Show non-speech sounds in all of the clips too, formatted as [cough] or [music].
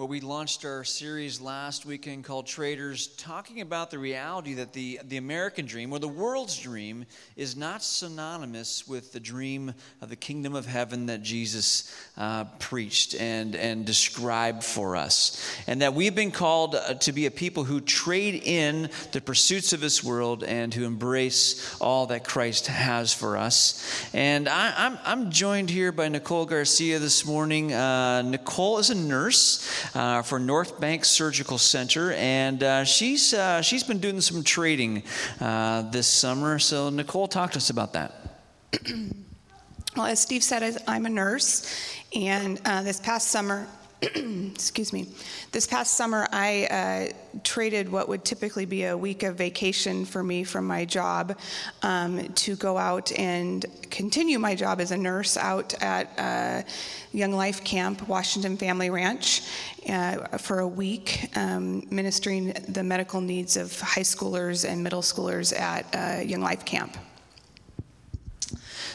where we launched our series last weekend called Traders, talking about the reality that the, the American dream or the world's dream is not synonymous with the dream of the kingdom of heaven that Jesus uh, preached and, and described for us. And that we've been called uh, to be a people who trade in the pursuits of this world and who embrace all that Christ has for us. And I, am I'm, I'm joined here by Nicole Garcia this morning. Uh, Nicole is a nurse uh, for North Bank Surgical Center, and uh, she's uh, she's been doing some trading uh, this summer. So Nicole, talk to us about that. [clears throat] well, as Steve said, I'm a nurse, and uh, this past summer. [clears throat] excuse me. This past summer, I uh, traded what would typically be a week of vacation for me from my job um, to go out and continue my job as a nurse out at uh, Young Life Camp, Washington Family Ranch, uh, for a week, um, ministering the medical needs of high schoolers and middle schoolers at uh, Young Life Camp.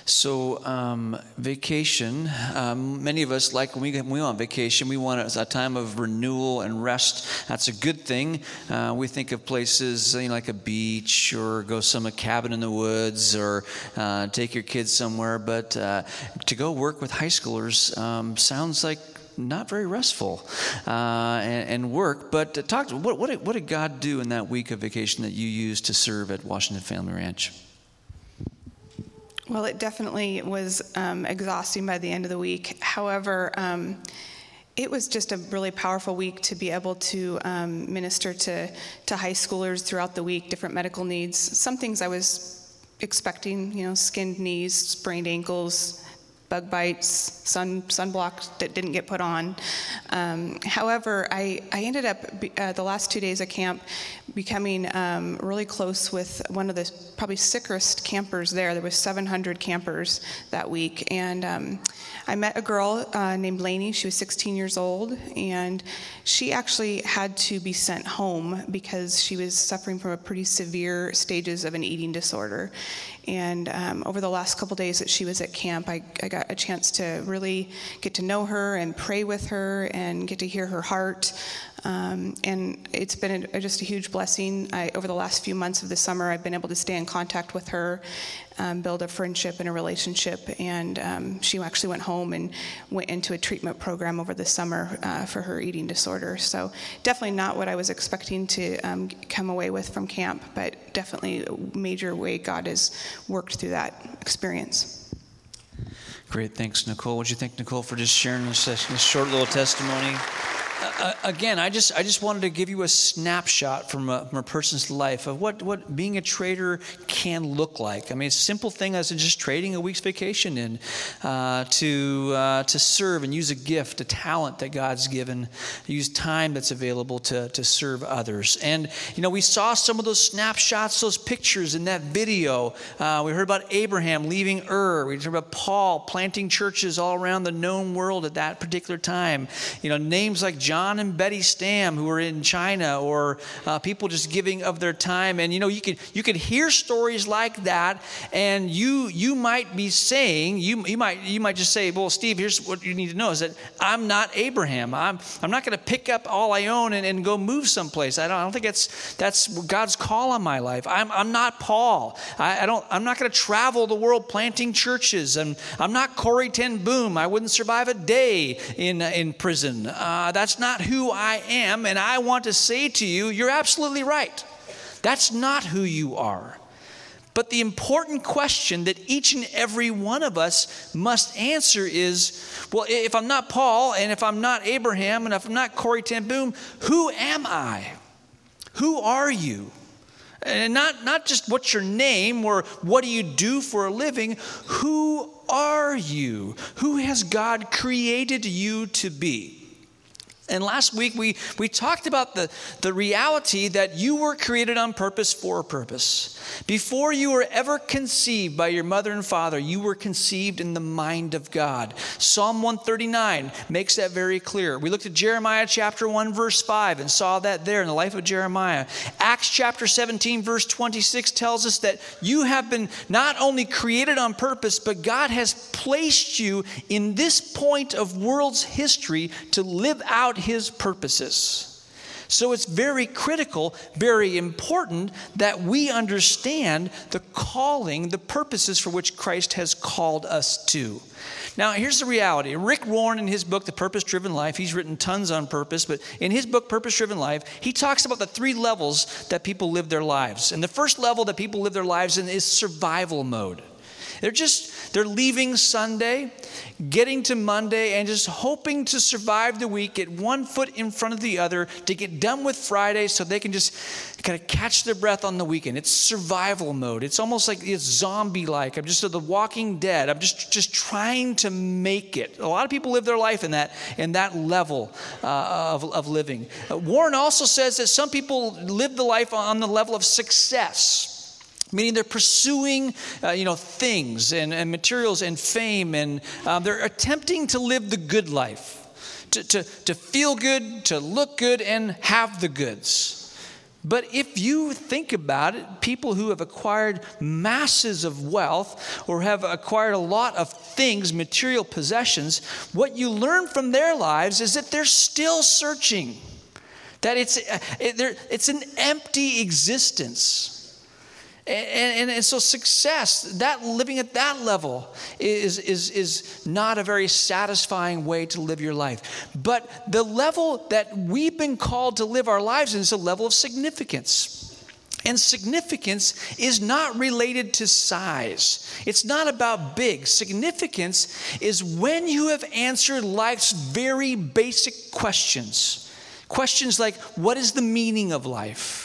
So, um, vacation, um, many of us, like when we, when we on vacation, we want a, time of renewal and rest. That's a good thing. Uh, we think of places you know, like a beach or go some a cabin in the woods or uh, take your kids somewhere. But uh, to go work with high schoolers um, sounds like not very restful uh, and, and, work. But uh, talk what, what, what did God do in that week of vacation that you used to serve at Washington Family Ranch? Well, it definitely was um, exhausting by the end of the week. However, um, it was just a really powerful week to be able to um, minister to, to high schoolers throughout the week, different medical needs. Some things I was expecting, you know, skinned knees, sprained ankles, bug bites, sun sunblock that didn't get put on. Um, however, I, I ended up uh, the last two days of camp becoming um, really close with one of the probably sickest campers there. There was 700 campers that week, and um, I met a girl uh, named Lainey. She was 16 years old, and she actually had to be sent home because she was suffering from a pretty severe stages of an eating disorder. And um, over the last couple days that she was at camp, I, I, got a chance to really get to know her and pray with her and get to hear her heart. Um, and it's been a, just a huge blessing. I, over the last few months of the summer, I've been able to stay in contact with her, um, build a friendship and a relationship. And um, she actually went home and went into a treatment program over the summer uh, for her eating disorder. So, definitely not what I was expecting to um, come away with from camp, but definitely a major way God has worked through that experience. Great. Thanks, Nicole. What do you think, Nicole, for just sharing this, this short little testimony? Uh, again, I just I just wanted to give you a snapshot from a, from a person's life of what, what being a trader can look like. I mean, a simple thing as just trading a week's vacation in uh, to uh, to serve and use a gift, a talent that God's given, use time that's available to to serve others. And you know, we saw some of those snapshots, those pictures in that video. Uh, we heard about Abraham leaving Ur. We heard about Paul planting churches all around the known world at that particular time. You know, names like John and Betty Stam who were in China, or uh, people just giving of their time. And you know, you could you could hear stories like that, and you you might be saying you you might you might just say, well, Steve, here's what you need to know is that I'm not Abraham. I'm I'm not going to pick up all I own and, and go move someplace. I don't I don't think that's that's God's call on my life. I'm I'm not Paul. I, I don't I'm not going to travel the world planting churches. And I'm not Corrie ten Boom. I wouldn't survive a day in in prison. Uh, that's that's not who I am. And I want to say to you, you're absolutely right. That's not who you are. But the important question that each and every one of us must answer is well, if I'm not Paul, and if I'm not Abraham, and if I'm not Corrie ten Boom, who am I? Who are you? And not, not just what's your name or what do you do for a living, who are you? Who has God created you to be? And last week we, we talked about the, the reality that you were created on purpose for a purpose. Before you were ever conceived by your mother and father, you were conceived in the mind of God. Psalm 139 makes that very clear. We looked at Jeremiah chapter 1, verse 5, and saw that there in the life of Jeremiah. Acts chapter 17, verse 26 tells us that you have been not only created on purpose, but God has placed you in this point of world's history to live out his purposes. So it's very critical, very important that we understand the calling, the purposes for which Christ has called us to. Now, here's the reality. Rick Warren, in his book, The Purpose Driven Life, he's written tons on purpose, but in his book, Purpose Driven Life, he talks about the three levels that people live their lives. And the first level that people live their lives in is survival mode. They're just, they're leaving Sunday, getting to Monday, and just hoping to survive the week, get one foot in front of the other, to get done with Friday so they can just kind of catch their breath on the weekend. It's survival mode. It's almost like it's zombie like. I'm just the walking dead. I'm just, just trying to make it. A lot of people live their life in that, in that level uh, of, of living. Uh, Warren also says that some people live the life on the level of success meaning they're pursuing uh, you know things and, and, materials and fame and um, they're attempting to live the good life to, to, to feel good to look good and have the goods but if you think about it, people who have acquired masses of wealth or have acquired a lot of things, material possessions, what you learn from their lives is that they're still searching. That it's, uh, it, it's an empty existence. And, and, and, so success, that living at that level is, is, is not a very satisfying way to live your life. But the level that we've been called to live our lives in is a level of significance. And significance is not related to size. It's not about big. Significance is when you have answered life's very basic questions. Questions like, what is the meaning of life?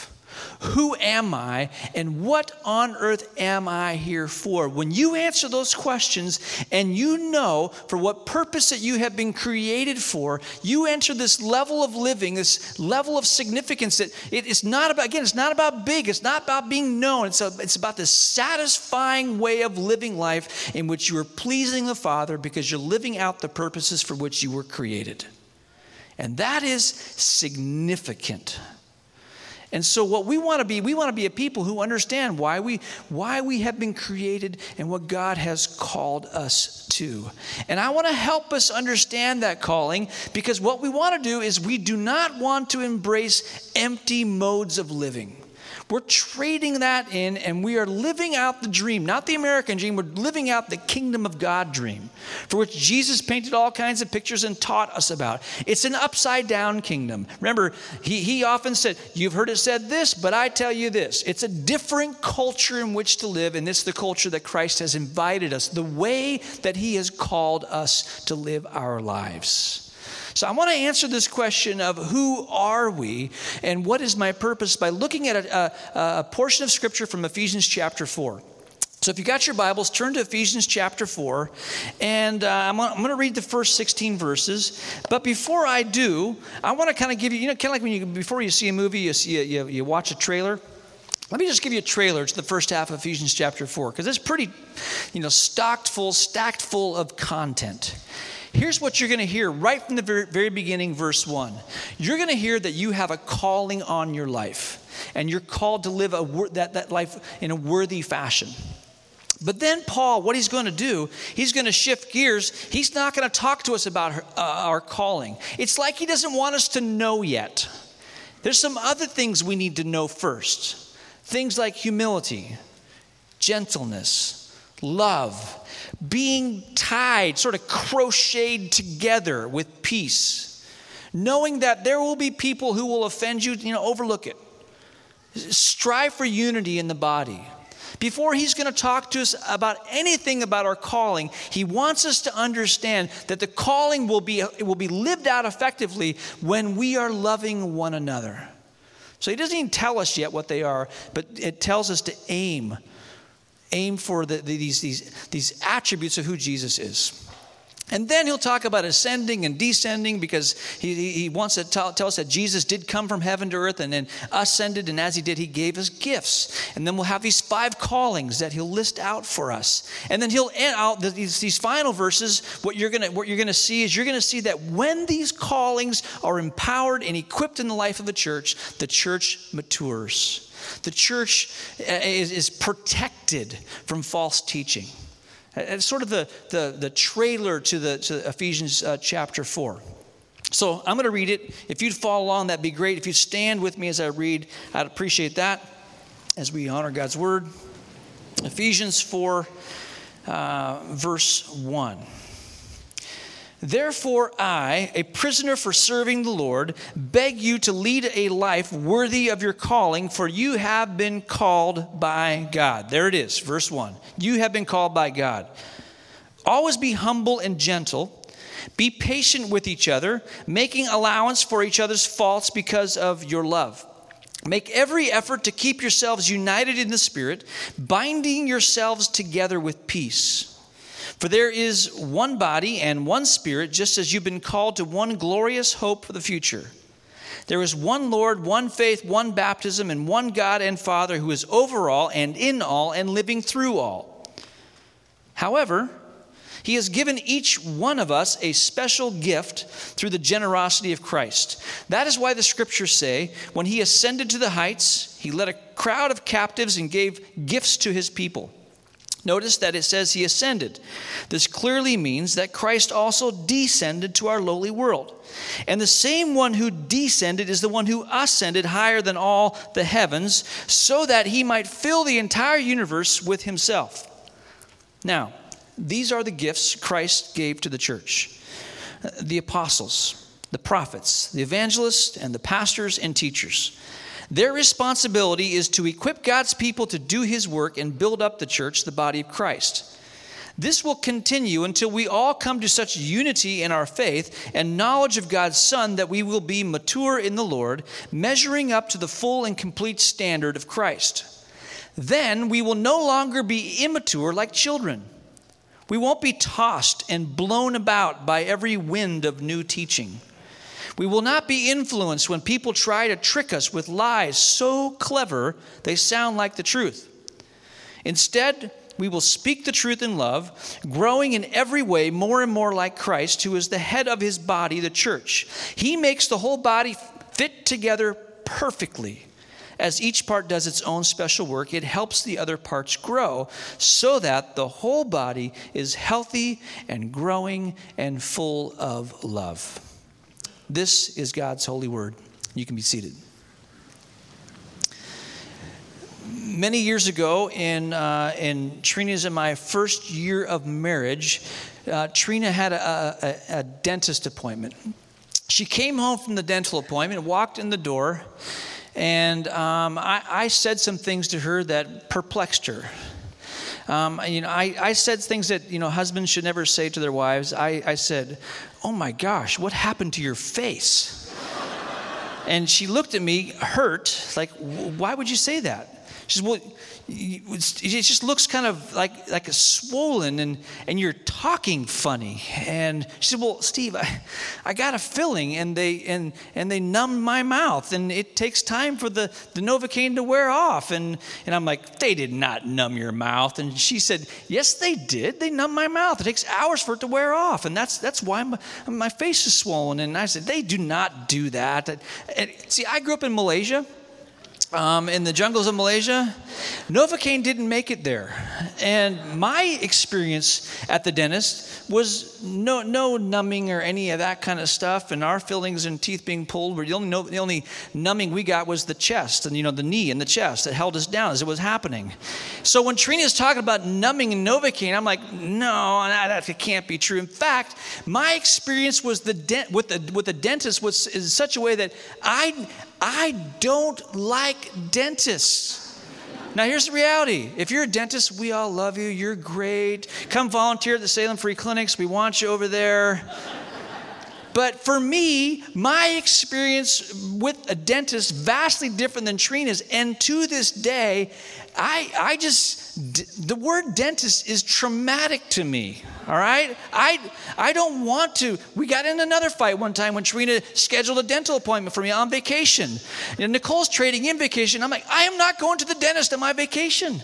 Who am I and what on earth am I here for? When you answer those questions and you know for what purpose that you have been created for, you enter this level of living, this level of significance that it is not about, again, it's not about big, it's not about being known. It's, a, it's about this satisfying way of living life in which you are pleasing the Father because you're living out the purposes for which you were created. And that is significant. And so what we want to be, we want to be a people who understand why we why we have been created and what God has called us to. And I want to help us understand that calling because what we want to do is we do not want to embrace empty modes of living. We're trading that in and we are living out the dream, not the American dream. We're living out the kingdom of God dream, for which Jesus painted all kinds of pictures and taught us about. It's an upside down kingdom. Remember, he, he often said, You've heard it said this, but I tell you this. It's a different culture in which to live, and it's the culture that Christ has invited us, the way that he has called us to live our lives. So I want to answer this question of who are we and what is my purpose by looking at a, a, a portion of scripture from Ephesians chapter 4. So, if you got your Bibles, turn to Ephesians chapter 4, and uh, I'm going to read the first 16 verses. But before I do, I want to kind of give you, you know, kind of like when you, before you see a movie, you, see a, you, you watch a trailer. Let me just give you a trailer to the first half of Ephesians chapter 4, because it's pretty, you know, stocked full, stacked full of content. Here's what you're going to hear right from the very, very beginning, verse 1. You're going to hear that you have a calling on your life, and you're called to live a, that, that life in a worthy fashion. But then, Paul, what he's going to do, he's going to shift gears. He's not going to talk to us about her, uh, our calling. It's like he doesn't want us to know yet. There's some other things we need to know first things like humility, gentleness, love, being tied, sort of crocheted together with peace, knowing that there will be people who will offend you, you know, overlook it. Strive for unity in the body. Before he's going to talk to us about anything about our calling, he wants us to understand that the calling will be, will be lived out effectively when we are loving one another. So he doesn't even tell us yet what they are, but it tells us to aim aim for the, the, these, these, these attributes of who Jesus is. And then he'll talk about ascending and descending because he, he, wants to tell, tell, us that Jesus did come from heaven to earth and then ascended, and as he did, he gave us gifts. And then we'll have these five callings that he'll list out for us. And then he'll end out these, these final verses. What you're gonna what you're gonna see is you're gonna see that when these callings are empowered and equipped in the life of the church, the church matures. The church uh, is, is protected from false teaching. It's sort of the, the, the trailer to, the, to Ephesians uh, chapter 4. So I'm going to read it. If you'd follow along, that'd be great. If you'd stand with me as I read, I'd appreciate that as we honor God's word. Ephesians 4, uh, verse 1. Therefore, I, a prisoner for serving the Lord, beg you to lead a life worthy of your calling, for you have been called by God. There it is, verse 1. You have been called by God. Always be humble and gentle. Be patient with each other, making allowance for each other's faults because of your love. Make every effort to keep yourselves united in the Spirit, binding yourselves together with peace. For there is one body and one Spirit, just as you've been called to one glorious hope for the future. There is one Lord, one faith, one baptism, and one God and Father who is over all and in all and living through all. However, he has given each one of us a special gift through the generosity of Christ. That is why the scriptures say, when he ascended to the heights, he led a crowd of captives and gave gifts to his people. Notice that it says he ascended. This clearly means that Christ also descended to our lowly world. And the same one who descended is the one who ascended higher than all the heavens, so that he might fill the entire universe with himself. Now, these are the gifts Christ gave to the church the apostles, the prophets, the evangelists, and the pastors and teachers. Their responsibility is to equip God's people to do his work and build up the church, the body of Christ. This will continue until we all come to such unity in our faith and knowledge of God's Son that we will be mature in the Lord, measuring up to the full and complete standard of Christ. Then we will no longer be immature like children. We won't be tossed and blown about by every wind of new teaching. We will not be influenced when people try to trick us with lies so clever they sound like the truth. Instead, we will speak the truth in love, growing in every way more and more like Christ, who is the head of his body, the church. He makes the whole body fit together perfectly. As each part does its own special work, it helps the other parts grow so that the whole body is healthy and growing and full of love. This is God's holy word. You can be seated. Many years ago, in, uh, in Trina's and my first year of marriage, uh, Trina had a, a, a dentist appointment. She came home from the dental appointment, walked in the door, and um, I, I, said some things to her that perplexed her. Um, you know, I, I, said things that you know husbands should never say to their wives. I, I said, "Oh my gosh, what happened to your face?" and she looked at me, hurt, like, "Why would you say that?" She said, "Well." it just looks kind of like like a swollen and and you're talking funny. And she said well steve i, I got a filling and they and and they numb my mouth and it takes time for the the novocaine to wear off. And and i'm like they did not numb your mouth. And she said yes they did. They numb my mouth. It takes hours for it to wear off. And that's that's why my, my face is swollen. And i said they do not do that. And, see i grew up in malaysia um, in the jungles of Malaysia. Novocaine didn't make it there. And my experience at the dentist was no, no numbing or any of that kind of stuff. And our fillings and teeth being pulled were the only, no, the only numbing we got was the chest and, you know, the knee and the chest that held us down as it was happening. So when Trina's talking about numbing and Novocaine, I'm like, no, that can't be true. In fact, my experience was the dent, with, the, with the dentist was in such a way that I, I don't like dentists. Now, here's the reality. If you're a dentist, we all love you. You're great. Come volunteer at the Salem Free Clinics. We want you over there. But for me, my experience with a dentist vastly different than Trina's. And to this day, I, I just, the word dentist is traumatic to me. All right? I, I don't want to. We got in another fight one time when Trina scheduled a dental appointment for me on vacation. And Nicole's trading in vacation. I'm like, I am not going to the dentist on my vacation.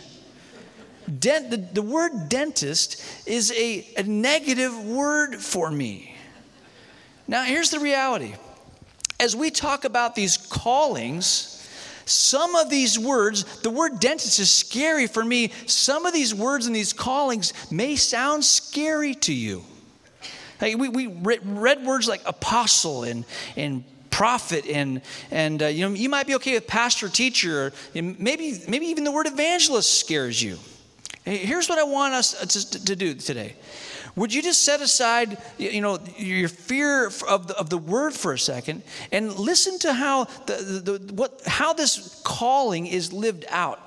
Dent, the, the word dentist is a, a negative word for me. Now, here's the reality. As we talk about these callings, some of these words, the word dentist is scary for me. Some of these words and these callings may sound scary to you. Like we, we read words like apostle and, and prophet and and uh, you know you might be okay with pastor teacher maybe maybe even the word evangelist scares you here's what i want us to, to do today would you just set aside you know your fear of the, of the word for a second and listen to how the, the, the what how this calling is lived out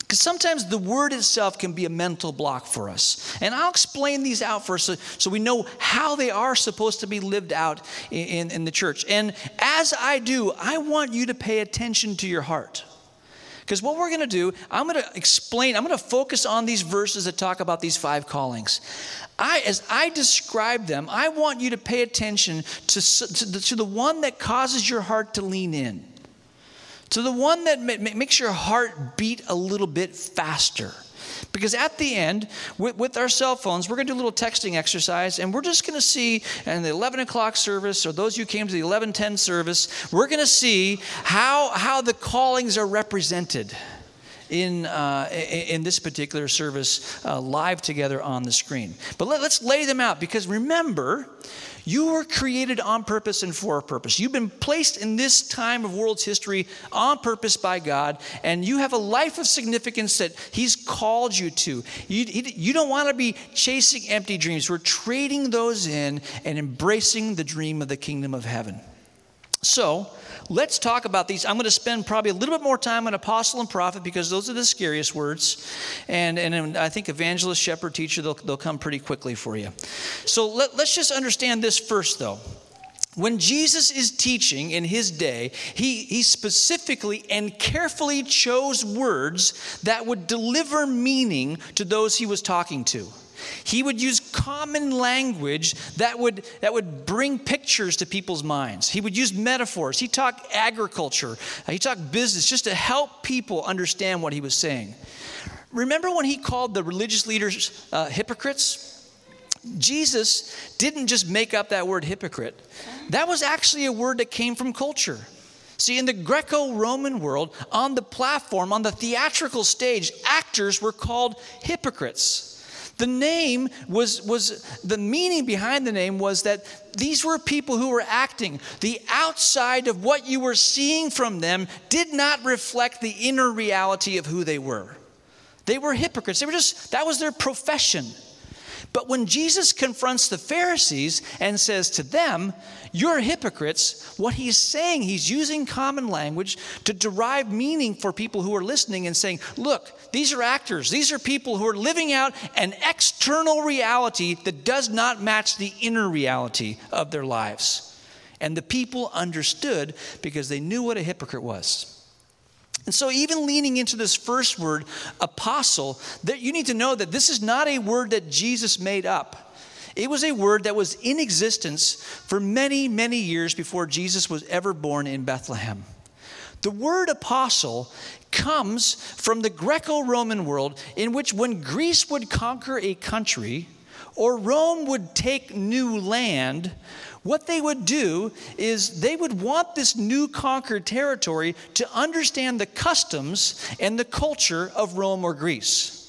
because sometimes the word itself can be a mental block for us. And I'll explain these out for us so, so we know how they are supposed to be lived out in, in, in the church. And as I do, I want you to pay attention to your heart. Because what we're going to do, I'm going to explain, I'm going to focus on these verses that talk about these five callings. I, as I describe them, I want you to pay attention to, to, the, to the one that causes your heart to lean in to the one that makes your heart beat a little bit faster. Because at the end, with, with, our cell phones, we're going to do a little texting exercise, and we're just going to see in the 11 o'clock service, or those who came to the 11:10 service, we're going to see how how the callings are represented in uh, in this particular service uh, live together on the screen. But let, let's lay them out because remember you were created on purpose and for a purpose. You've been placed in this time of world's history on purpose by God, and you have a life of significance that He's called you to. You, you don't want to be chasing empty dreams. We're trading those in and embracing the dream of the kingdom of heaven. So, let's talk about these. I'm going to spend probably a little bit more time on apostle and prophet because those are the scariest words. And, and I think evangelist, shepherd, teacher, they'll, they'll come pretty quickly for you. So let, let's just understand this first, though. When Jesus is teaching in his day, he, he specifically and carefully chose words that would deliver meaning to those he was talking to. He would use common language that would, that would bring pictures to people's minds. He would use metaphors. He talked agriculture. He talked business just to help people understand what he was saying. Remember when he called the religious leaders uh, hypocrites? Jesus didn't just make up that word hypocrite, that was actually a word that came from culture. See, in the Greco Roman world, on the platform, on the theatrical stage, actors were called hypocrites. The name was, was the meaning behind the name was that these were people who were acting. The outside of what you were seeing from them did not reflect the inner reality of who they were. They were hypocrites. They were just, that was their profession. But when Jesus confronts the Pharisees and says to them, You're hypocrites, what he's saying, he's using common language to derive meaning for people who are listening and saying, Look, these are actors. These are people who are living out an external reality that does not match the inner reality of their lives. And the people understood because they knew what a hypocrite was. And so, even leaning into this first word, apostle, that you need to know that this is not a word that Jesus made up. It was a word that was in existence for many, many years before Jesus was ever born in Bethlehem. The word apostle comes from the Greco Roman world, in which when Greece would conquer a country or Rome would take new land, what they would do is they would want this new conquered territory to understand the customs and the culture of Rome or Greece.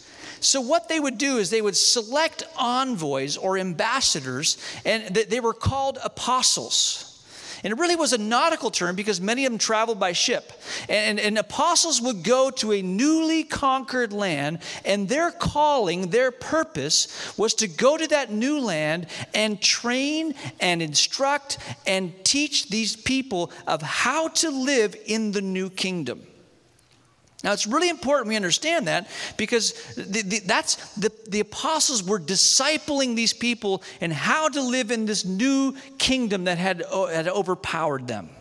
So, what they would do is they would select envoys or ambassadors, and they were called apostles. And it really was a nautical term because many of them traveled by ship. And, and apostles would go to a newly conquered land, and their calling, their purpose was to go to that new land and train and instruct and teach these people of how to live in the new kingdom. Now, it's really important we understand that because the, the, that's the, the apostles were discipling these people in how to live in this new kingdom that had, uh, had overpowered them.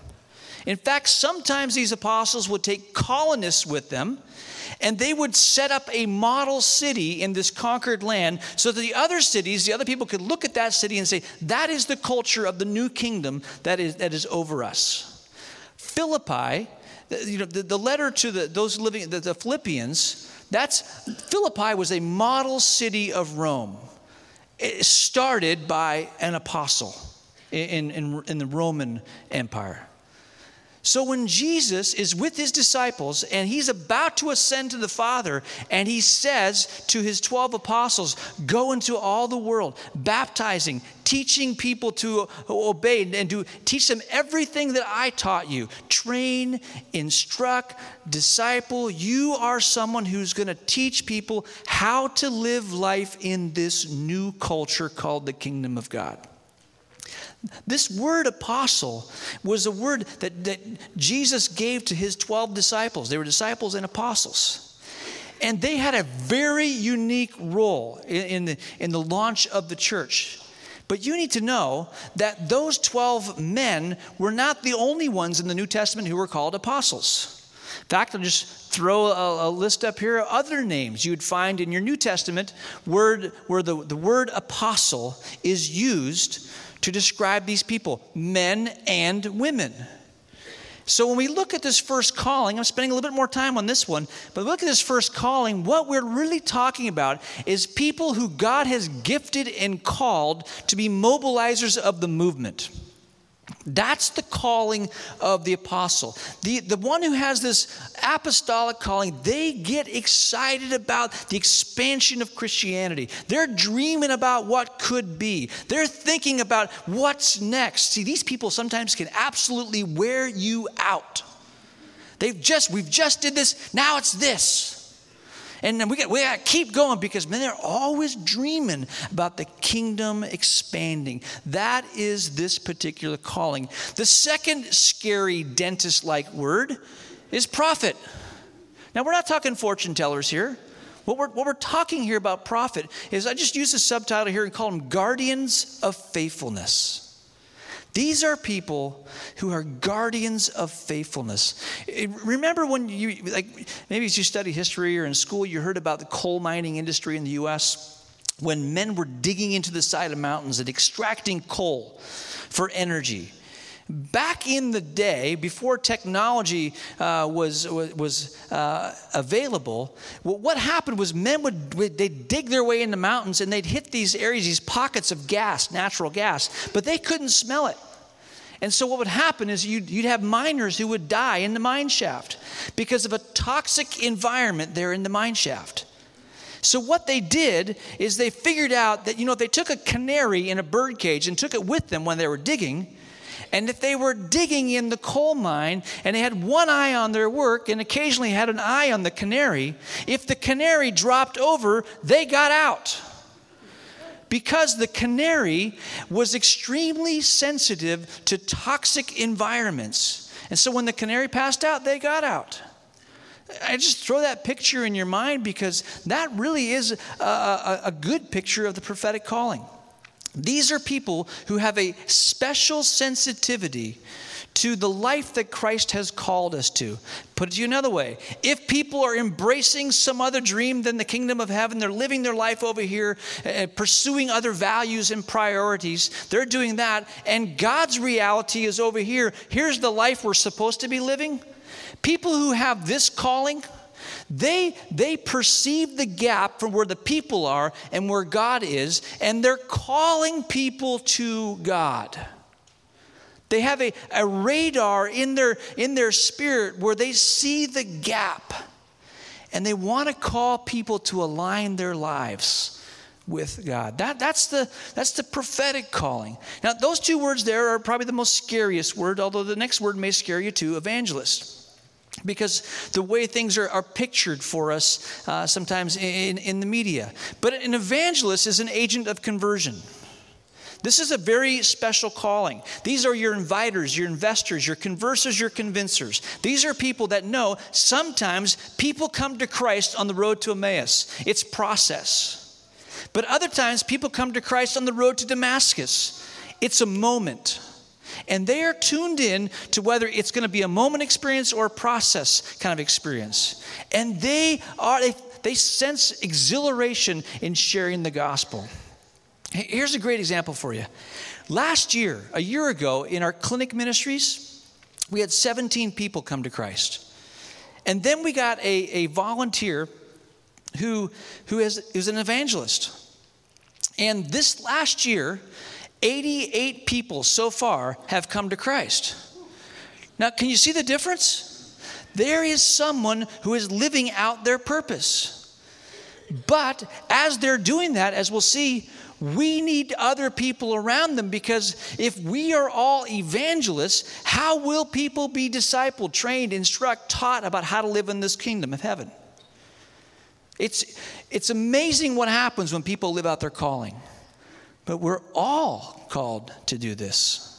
In fact, sometimes these apostles would take colonists with them and they would set up a model city in this conquered land so that the other cities, the other people could look at that city and say, that is the culture of the new kingdom that is, that is over us. Philippi you know, the, the letter to the, those living, the, the Philippians, that's, Philippi was a model city of Rome. It started by an apostle in, in, in the Roman Empire. So when Jesus is with his disciples and he's about to ascend to the Father, and he says to his 12 apostles, Go into all the world, baptizing, teaching people to obey, and to teach them everything that I taught you. Train, instruct, disciple. You are someone who's going to teach people how to live life in this new culture called the kingdom of God. This word apostle was a word that, that Jesus gave to his 12 disciples. They were disciples and apostles. And they had a very unique role in, in, the, in the launch of the church. But you need to know that those 12 men were not the only ones in the New Testament who were called apostles. In fact, I'll just throw a, a, list up here of other names you would find in your New Testament word, where the, the word apostle is used to describe these people, men and women. So when we look at this first calling, I'm spending a little bit more time on this one, but look at this first calling, what we're really talking about is people who God has gifted and called to be mobilizers of the movement. That's the calling of the apostle. The, the one who has this apostolic calling, they get excited about the expansion of Christianity. They're dreaming about what could be, they're thinking about what's next. See, these people sometimes can absolutely wear you out. They've just, we've just did this, now it's this. And we got, we got to keep going because man, they're always dreaming about the kingdom expanding. That is this particular calling. The second scary dentist like word is prophet. Now, we're not talking fortune tellers here. What we're, what we're talking here about prophet is I just use the subtitle here and call them guardians of faithfulness. These are people who are guardians of faithfulness. Eh, remember when you, like, maybe as you study history or in school, you heard about the coal mining industry in the U.S. when men were digging into the side of mountains and extracting coal for energy. Back in the day, before technology uh, was, was uh, available, what happened was men would they'd dig their way in the mountains and they'd hit these areas, these pockets of gas, natural gas, but they couldn't smell it. And so, what would happen is you'd, you'd, have miners who would die in the mine shaft because of a toxic environment there in the mine shaft. So, what they did is they figured out that, you know, if they took a canary in a bird cage and took it with them when they were digging, and if they were digging in the coal mine and they had one eye on their work and occasionally had an eye on the canary, if the canary dropped over, they got out because the canary was extremely sensitive to toxic environments. And so when the canary passed out, they got out. I just throw that picture in your mind because that really is a, a, a good picture of the prophetic calling. These are people who have a special sensitivity to the life that Christ has called us to. Put it to you another way if people are embracing some other dream than the kingdom of heaven, they're living their life over here, uh, pursuing other values and priorities, they're doing that, and God's reality is over here. Here's the life we're supposed to be living. People who have this calling, they, they perceive the gap from where the people are and where God is, and they're calling people to God. They have a, a radar in their, in their spirit where they see the gap and they want to call people to align their lives with God. That, that's, the, that's the prophetic calling. Now, those two words there are probably the most scariest word, although the next word may scare you too evangelist because the way things are, are pictured for us uh, sometimes in, in the media. But an evangelist is an agent of conversion. This is a very special calling. These are your inviters, your investors, your conversers, your convincers. These are people that know sometimes people come to Christ on the road to Emmaus. It's process. But other times people come to Christ on the road to Damascus. It's a moment. And they are tuned in to whether it's going to be a moment experience or a process kind of experience. And they are they, they sense exhilaration in sharing the gospel. Here's a great example for you. Last year, a year ago, in our clinic ministries, we had 17 people come to Christ. And then we got a, a volunteer who, who is, is an evangelist. And this last year, 88 people so far have come to Christ. Now, can you see the difference? There is someone who is living out their purpose. But as they're doing that, as we'll see, we need other people around them because if we are all evangelists, how will people be discipled, trained, instructed, taught about how to live in this kingdom of heaven? It's, it's amazing what happens when people live out their calling. But we're all called to do this.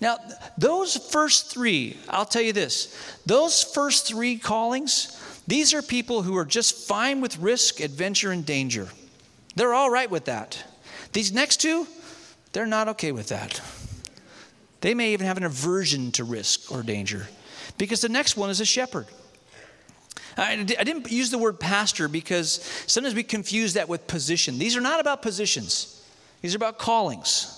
Now, those first three, I'll tell you this those first three callings, these are people who are just fine with risk, adventure, and danger. They're all right with that. These next two, they're not okay with that. They may even have an aversion to risk or danger because the next one is a shepherd. I, didn't use the word pastor because sometimes we confuse that with position. These are not about positions, these are about callings.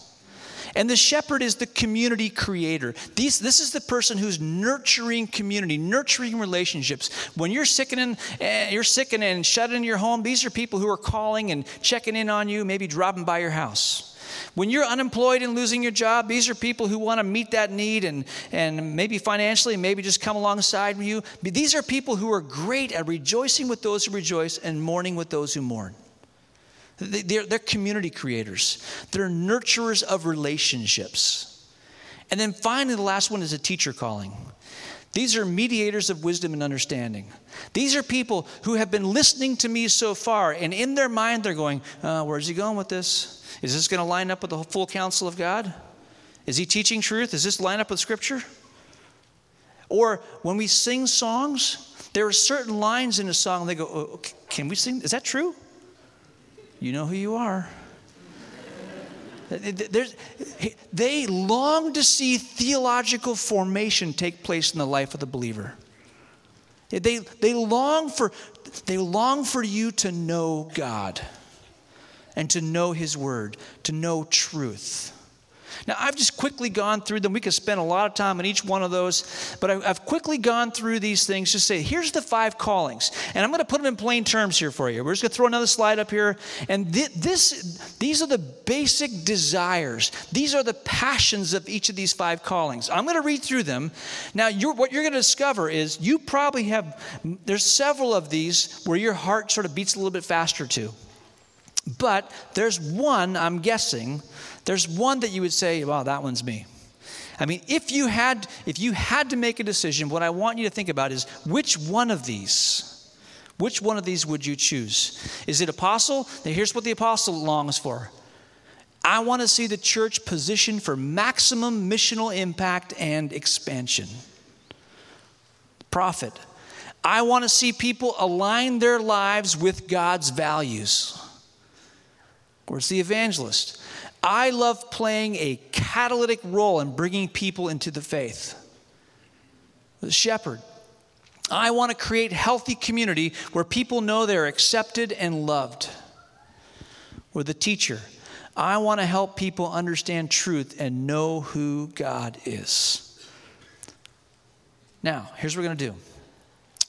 And the shepherd is the community creator. These, this is the person who's nurturing community, nurturing relationships. When you're sickening, uh, you're sickening and shut in your home, these are people who are calling and checking in on you, maybe dropping by your house. When you're unemployed and losing your job, these are people who want to meet that need and, and maybe financially, maybe just come alongside you. These are people who are great at rejoicing with those who rejoice and mourning with those who mourn. They're, they're community creators, they're nurturers of relationships. And then finally, the last one is a teacher calling. These are mediators of wisdom and understanding. These are people who have been listening to me so far, and in their mind, they're going, uh, Where's he going with this? Is this going to line up with the full counsel of God? Is he teaching truth? Is this line up with Scripture? Or when we sing songs, there are certain lines in a song, they go, oh, Can we sing? Is that true? You know who you are. There's, they long to see theological formation take place in the life of the believer. They, they, long for, they long for you to know God and to know His Word, to know truth. Now, I've just quickly gone through them. We could spend a lot of time on each one of those, but I've quickly gone through these things. Just say, here's the five callings. And I'm going to put them in plain terms here for you. We're just going to throw another slide up here. And this, these are the basic desires, these are the passions of each of these five callings. I'm going to read through them. Now, you're, what you're going to discover is you probably have, there's several of these where your heart sort of beats a little bit faster too. But there's one, I'm guessing, there's one that you would say, wow, that one's me. I mean, if you had if you had to make a decision, what I want you to think about is which one of these which one of these would you choose? Is it apostle? Now here's what the apostle longs for. I want to see the church positioned for maximum missional impact and expansion. Prophet. I want to see people align their lives with God's values. Where's the evangelist? I love playing a catalytic role in bringing people into the faith. The shepherd. I want to create healthy community where people know they're accepted and loved. Or the teacher. I want to help people understand truth and know who God is. Now, here's what we're going to do.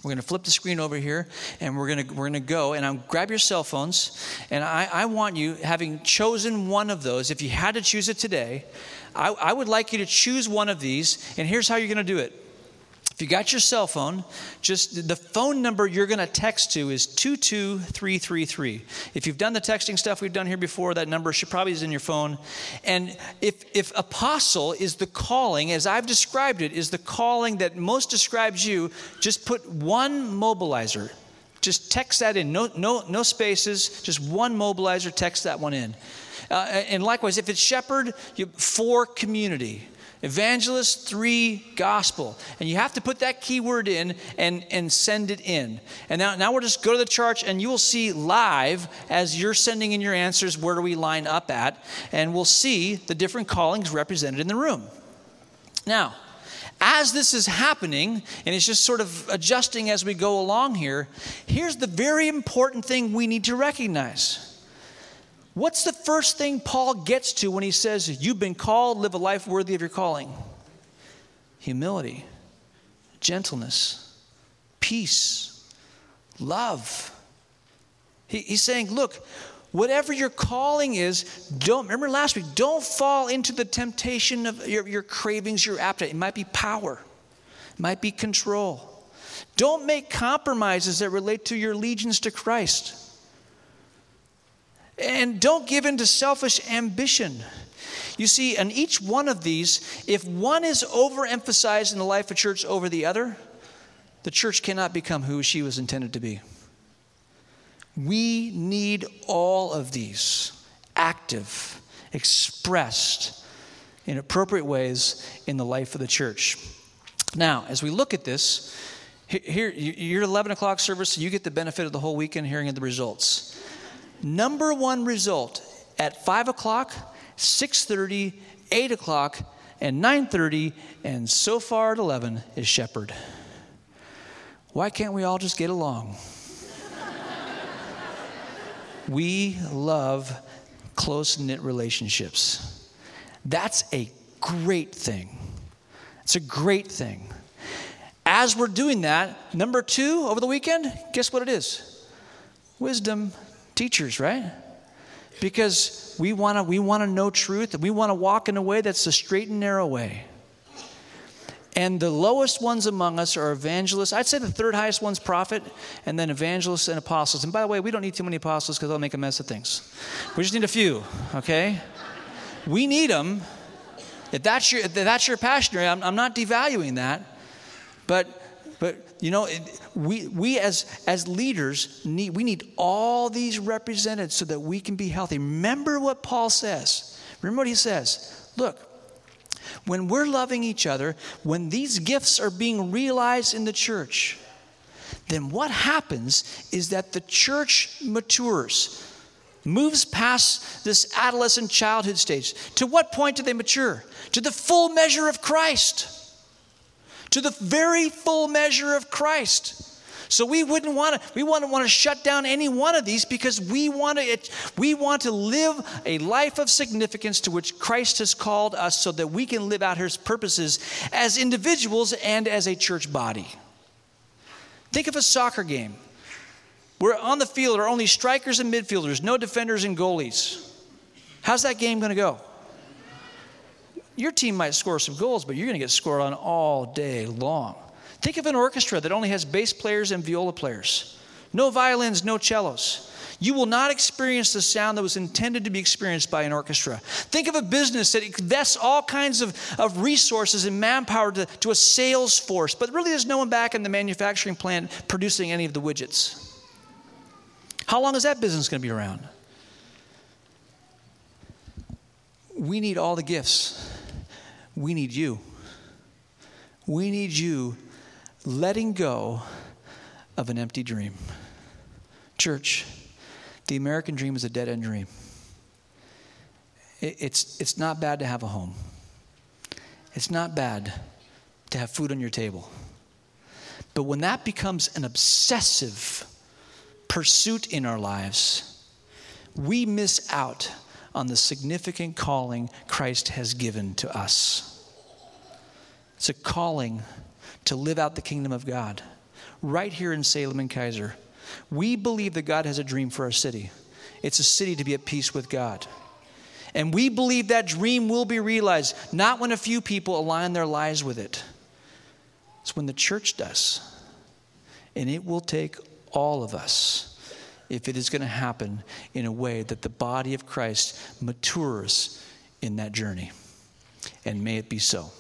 We're going to flip the screen over here and we're going to, we're going to go and I'll grab your cell phones. And I, I want you, having chosen one of those, if you had to choose it today, I, I would like you to choose one of these. And here's how you're going to do it if you got your cell phone, just the phone number you're going to text to is 22333. If you've done the texting stuff we've done here before, that number should probably is in your phone. And if if apostle is the calling as I've described it is the calling that most describes you, just put one mobilizer. Just text that in. No no no spaces, just one mobilizer text that one in. Uh, and likewise, if it's shepherd, you, for community evangelist, three, gospel. And you have to put that keyword in and, and send it in. And now, now we'll just go to the church and you will see live as you're sending in your answers where do we line up at. And we'll see the different callings represented in the room. Now, as this is happening, and it's just sort of adjusting as we go along here, here's the very important thing we need to recognize. What's the first thing Paul gets to when he says, You've been called, live a life worthy of your calling? Humility, gentleness, peace, love. He, he's saying, Look, whatever your calling is, don't remember last week, don't fall into the temptation of your, your cravings, your appetite. It might be power, it might be control. Don't make compromises that relate to your allegiance to Christ. And don't give in to selfish ambition. You see, in each one of these, if one is overemphasized in the life of church over the other, the church cannot become who she was intended to be. We need all of these active, expressed in appropriate ways in the life of the church. Now, as we look at this, here, you're 11 o'clock service, you get the benefit of the whole weekend hearing of the results. Number one result at 5 o'clock, 6.30, 8 o'clock, and 9.30, and so far at 11 is Shepherd. Why can't we all just get along? we love close knit relationships. That's a great thing. It's a great thing. As we're doing that, number two over the weekend, guess what it is? Wisdom teachers, right? Because we want to we want to know truth and we want to walk in a way that's the straight and narrow way. And the lowest ones among us are evangelists. I'd say the third highest one's prophet, and then evangelists and apostles. And by the way, we don't need too many apostles because they'll make a mess of things. We just need a few, okay? We need them. If that's your, if that's your passion, I'm, I'm not devaluing that. But, but you know, it, we, we as, as leaders, need, we need all these represented so that we can be healthy. Remember what Paul says. Remember what he says. Look, when we're loving each other, when these gifts are being realized in the church, then what happens is that the church matures, moves past this adolescent childhood stage. To what point do they mature? To the full measure of Christ to the very full measure of Christ. So we wouldn't want to we wouldn't want to shut down any one of these because we want to we want to live a life of significance to which Christ has called us so that we can live out his purposes as individuals and as a church body. Think of a soccer game. We're on the field are only strikers and midfielders, no defenders and goalies. How's that game going to go? Your team might score some goals, but you're going to get scored on all day long. Think of an orchestra that only has bass players and viola players. No violins, no cellos. You will not experience the sound that was intended to be experienced by an orchestra. Think of a business that invests all kinds of, of resources and manpower to, to a sales force, but really there's no one back in the manufacturing plant producing any of the widgets. How long is that business going to be around? We need all the gifts we need you. We need you letting go of an empty dream. Church, the American dream is a dead end dream. It's, it's not bad to have a home, it's not bad to have food on your table. But when that becomes an obsessive pursuit in our lives, we miss out on the significant calling Christ has given to us. It's a calling to live out the kingdom of God right here in Salem and Keizer, We believe that God has a dream for our city. It's a city to be at peace with God. And we believe that dream will be realized, not when a few people align their lives with it. It's when the church does. And it will take all of us if it is going to happen in a way that the body of Christ matures in that journey. And may it be so.